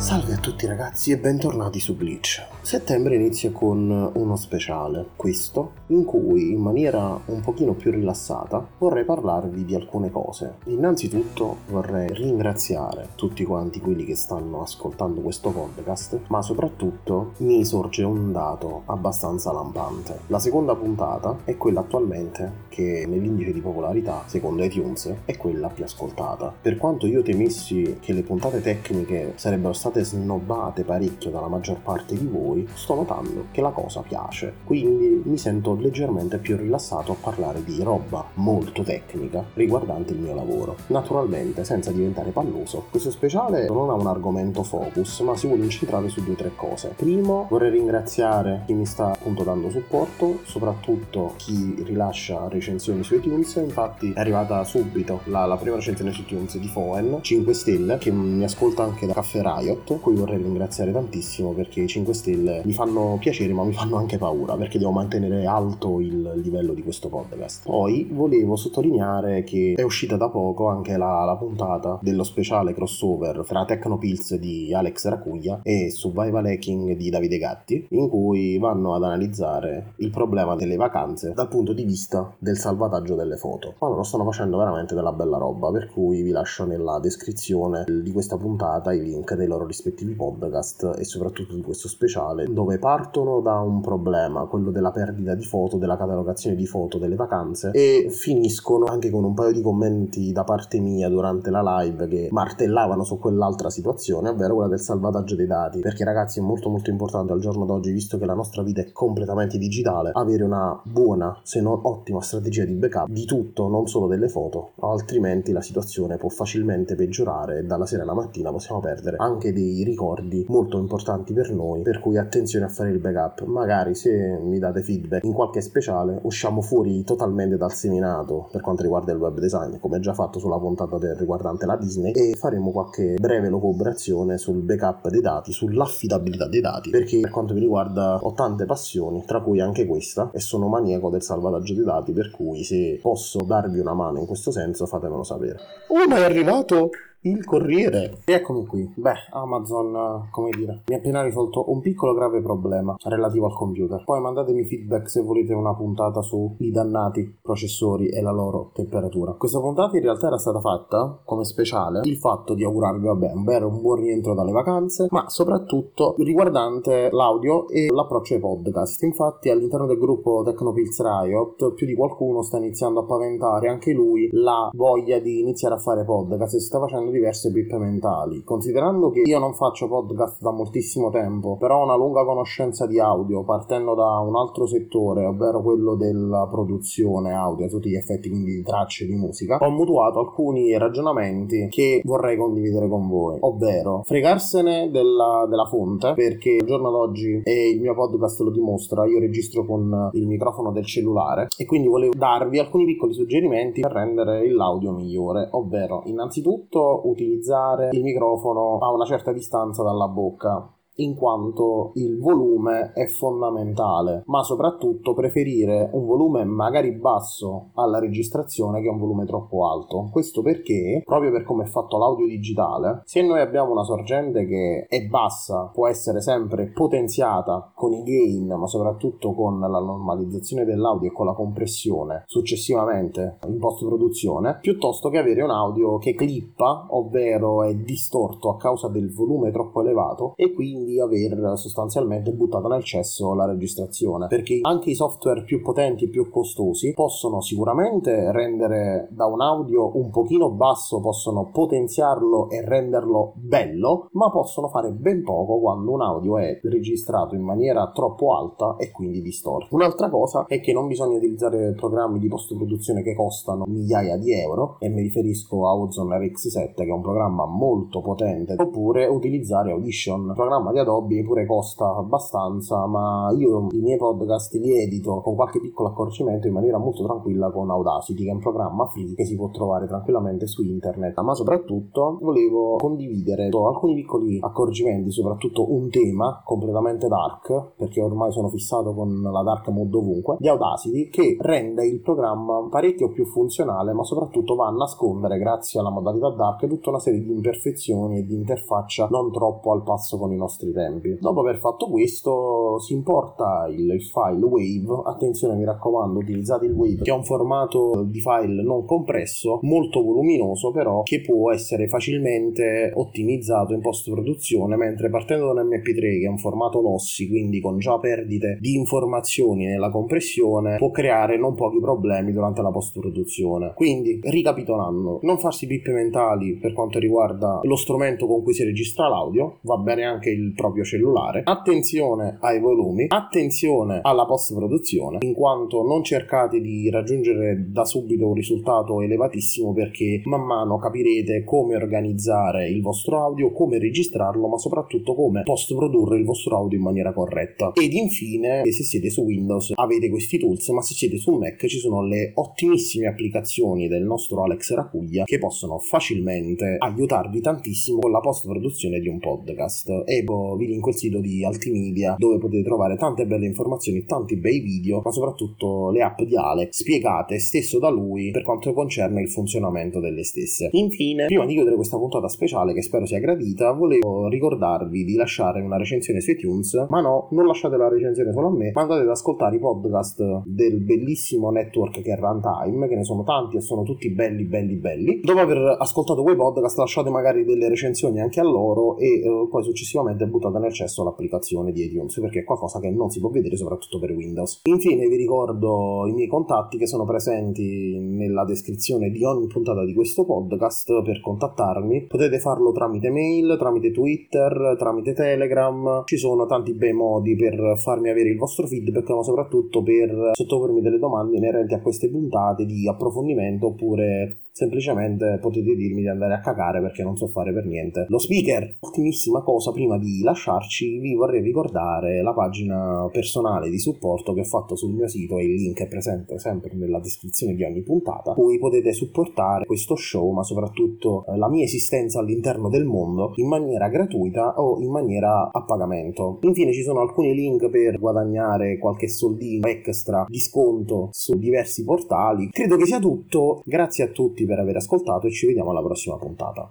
Salve a tutti ragazzi e bentornati su Glitch. Settembre inizia con uno speciale, questo, in cui in maniera un pochino più rilassata vorrei parlarvi di alcune cose. Innanzitutto vorrei ringraziare tutti quanti quelli che stanno ascoltando questo podcast, ma soprattutto mi sorge un dato abbastanza lampante. La seconda puntata è quella attualmente che nell'indice di popolarità, secondo iTunes, è quella più ascoltata. Per quanto io temessi che le puntate tecniche sarebbero state state snobbate parecchio dalla maggior parte di voi, sto notando che la cosa piace. Quindi mi sento leggermente più rilassato a parlare di roba molto tecnica riguardante il mio lavoro. Naturalmente, senza diventare palloso, questo speciale non ha un argomento focus, ma si vuole incentrare su due o tre cose. Primo, vorrei ringraziare chi mi sta appunto dando supporto, soprattutto chi rilascia recensioni su iTunes. Infatti è arrivata subito la, la prima recensione su iTunes di Foen, 5 stelle, che mi ascolta anche da Caffè Riot Riot, cui vorrei ringraziare tantissimo perché i 5 Stelle mi fanno piacere ma mi fanno anche paura perché devo mantenere alto il livello di questo podcast. Poi volevo sottolineare che è uscita da poco anche la, la puntata dello speciale crossover tra Tecnopills di Alex Racuglia e Survival Hacking di Davide Gatti, in cui vanno ad analizzare il problema delle vacanze dal punto di vista del salvataggio delle foto. Ma loro stanno facendo veramente della bella roba, per cui vi lascio nella descrizione di questa puntata i link dei loro rispettivi podcast e soprattutto di questo speciale, dove partono da un problema, quello della perdita di foto, della catalogazione di foto delle vacanze, e finiscono anche con un paio di commenti da parte mia durante la live che martellavano su quell'altra situazione, ovvero quella del salvataggio dei dati. Perché ragazzi è molto molto importante al giorno d'oggi, visto che la nostra vita è completamente digitale, avere una buona, se non ottima strategia di backup di tutto, non solo delle foto, altrimenti la situazione può facilmente peggiorare e dalla sera alla mattina possiamo perdere anche dei dei ricordi molto importanti per noi, per cui attenzione a fare il backup. Magari se mi date feedback in qualche speciale usciamo fuori totalmente dal seminato per quanto riguarda il web design, come già fatto sulla puntata del, riguardante la Disney e faremo qualche breve locubrazione sul backup dei dati, sull'affidabilità dei dati, perché per quanto mi riguarda ho tante passioni, tra cui anche questa, e sono maniaco del salvataggio dei dati, per cui se posso darvi una mano in questo senso fatemelo sapere. Oh, è arrivato il Corriere. Eccomi qui. Beh, Amazon, come dire, mi ha appena risolto un piccolo grave problema relativo al computer. Poi mandatemi feedback se volete una puntata sui dannati processori e la loro temperatura. Questa puntata in realtà era stata fatta come speciale il fatto di augurarvi, vabbè, un vero un buon rientro dalle vacanze, ma soprattutto riguardante l'audio e l'approccio ai podcast. Infatti, all'interno del gruppo Tecnopills Riot, più di qualcuno sta iniziando a paventare anche lui la voglia di iniziare a fare podcast e si sta facendo diverse pippe mentali. Considerando che io non faccio podcast da moltissimo tempo, però ho una lunga conoscenza di audio partendo da un altro settore, ovvero quello della produzione audio tutti gli effetti, quindi di tracce di musica, ho mutuato alcuni ragionamenti che vorrei condividere con voi, ovvero fregarsene della, della fonte, perché il giorno d'oggi e il mio podcast lo dimostra, io registro con il microfono del cellulare e quindi volevo darvi alcuni piccoli suggerimenti per rendere l'audio migliore, ovvero innanzitutto utilizzare il microfono a una certa distanza dalla bocca in quanto il volume è fondamentale, ma soprattutto preferire un volume magari basso alla registrazione che un volume troppo alto. Questo perché, proprio per come è fatto l'audio digitale, se noi abbiamo una sorgente che è bassa, può essere sempre potenziata con i gain, ma soprattutto con la normalizzazione dell'audio e con la compressione successivamente in post produzione, piuttosto che avere un audio che clippa, ovvero è distorto a causa del volume troppo elevato e quindi di aver sostanzialmente buttato nel cesso la registrazione perché anche i software più potenti e più costosi possono sicuramente rendere da un audio un pochino basso possono potenziarlo e renderlo bello ma possono fare ben poco quando un audio è registrato in maniera troppo alta e quindi distorto. Un'altra cosa è che non bisogna utilizzare programmi di post produzione che costano migliaia di euro e mi riferisco a Ozone RX7 che è un programma molto potente oppure utilizzare Audition programma di Adobe pure costa abbastanza, ma io i miei podcast li edito con qualche piccolo accorgimento in maniera molto tranquilla con Audacity, che è un programma free che si può trovare tranquillamente su internet. Ma soprattutto volevo condividere alcuni piccoli accorgimenti, soprattutto un tema completamente dark, perché ormai sono fissato con la dark mode ovunque, di Audacity, che rende il programma parecchio più funzionale, ma soprattutto va a nascondere, grazie alla modalità dark, tutta una serie di imperfezioni e di interfaccia non troppo al passo con i nostri tempi. Dopo aver fatto questo, si importa il, il file Wave. Attenzione, mi raccomando, utilizzate il Wave, che è un formato di file non compresso, molto voluminoso, però che può essere facilmente ottimizzato in post produzione, mentre partendo da un MP3 che è un formato LOSSI, quindi con già perdite di informazioni nella compressione, può creare non pochi problemi durante la post produzione. Quindi, ricapitolando, non farsi pippe mentali per quanto riguarda lo strumento con cui si registra l'audio, va bene anche il proprio cellulare. Attenzione ai volumi, attenzione alla post produzione, in quanto non cercate di raggiungere da subito un risultato elevatissimo perché man mano capirete come organizzare il vostro audio, come registrarlo, ma soprattutto come post produrre il vostro audio in maniera corretta. Ed infine, se siete su Windows avete questi tools, ma se siete su Mac ci sono le ottimissime applicazioni del nostro Alex Racuglia che possono facilmente aiutarvi tantissimo con la post produzione di un podcast. E vi linko il sito di Altimedia dove potete trovare tante belle informazioni, tanti bei video, ma soprattutto le app di Ale spiegate stesso da lui per quanto concerne il funzionamento delle stesse. Infine, prima di chiudere questa puntata speciale che spero sia gradita, volevo ricordarvi di lasciare una recensione su iTunes, ma no, non lasciate la recensione solo a me, ma andate ad ascoltare i podcast del bellissimo network che è Runtime, che ne sono tanti e sono tutti belli belli belli. Dopo aver ascoltato quei podcast lasciate magari delle recensioni anche a loro e eh, poi successivamente buttate nel cesso l'applicazione di iTunes perché è qualcosa che non si può vedere soprattutto per Windows. Infine vi ricordo i miei contatti che sono presenti nella descrizione di ogni puntata di questo podcast per contattarmi. Potete farlo tramite mail, tramite Twitter, tramite Telegram. Ci sono tanti bei modi per farmi avere il vostro feedback, ma soprattutto per sottopormi delle domande inerenti a queste puntate di approfondimento oppure semplicemente potete dirmi di andare a cagare perché non so fare per niente lo speaker. Ultimissima cosa, prima di lasciarci, vi vorrei ricordare la pagina personale di supporto che ho fatto sul mio sito e il link è presente sempre nella descrizione di ogni puntata, cui potete supportare questo show, ma soprattutto eh, la mia esistenza all'interno del mondo in maniera gratuita o in maniera a pagamento. Infine ci sono alcuni link per guadagnare qualche soldino extra di sconto su diversi portali. Credo che sia tutto. Grazie a tutti per aver ascoltato e ci vediamo alla prossima puntata.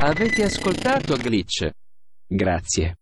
Avete ascoltato Glitch? Grazie.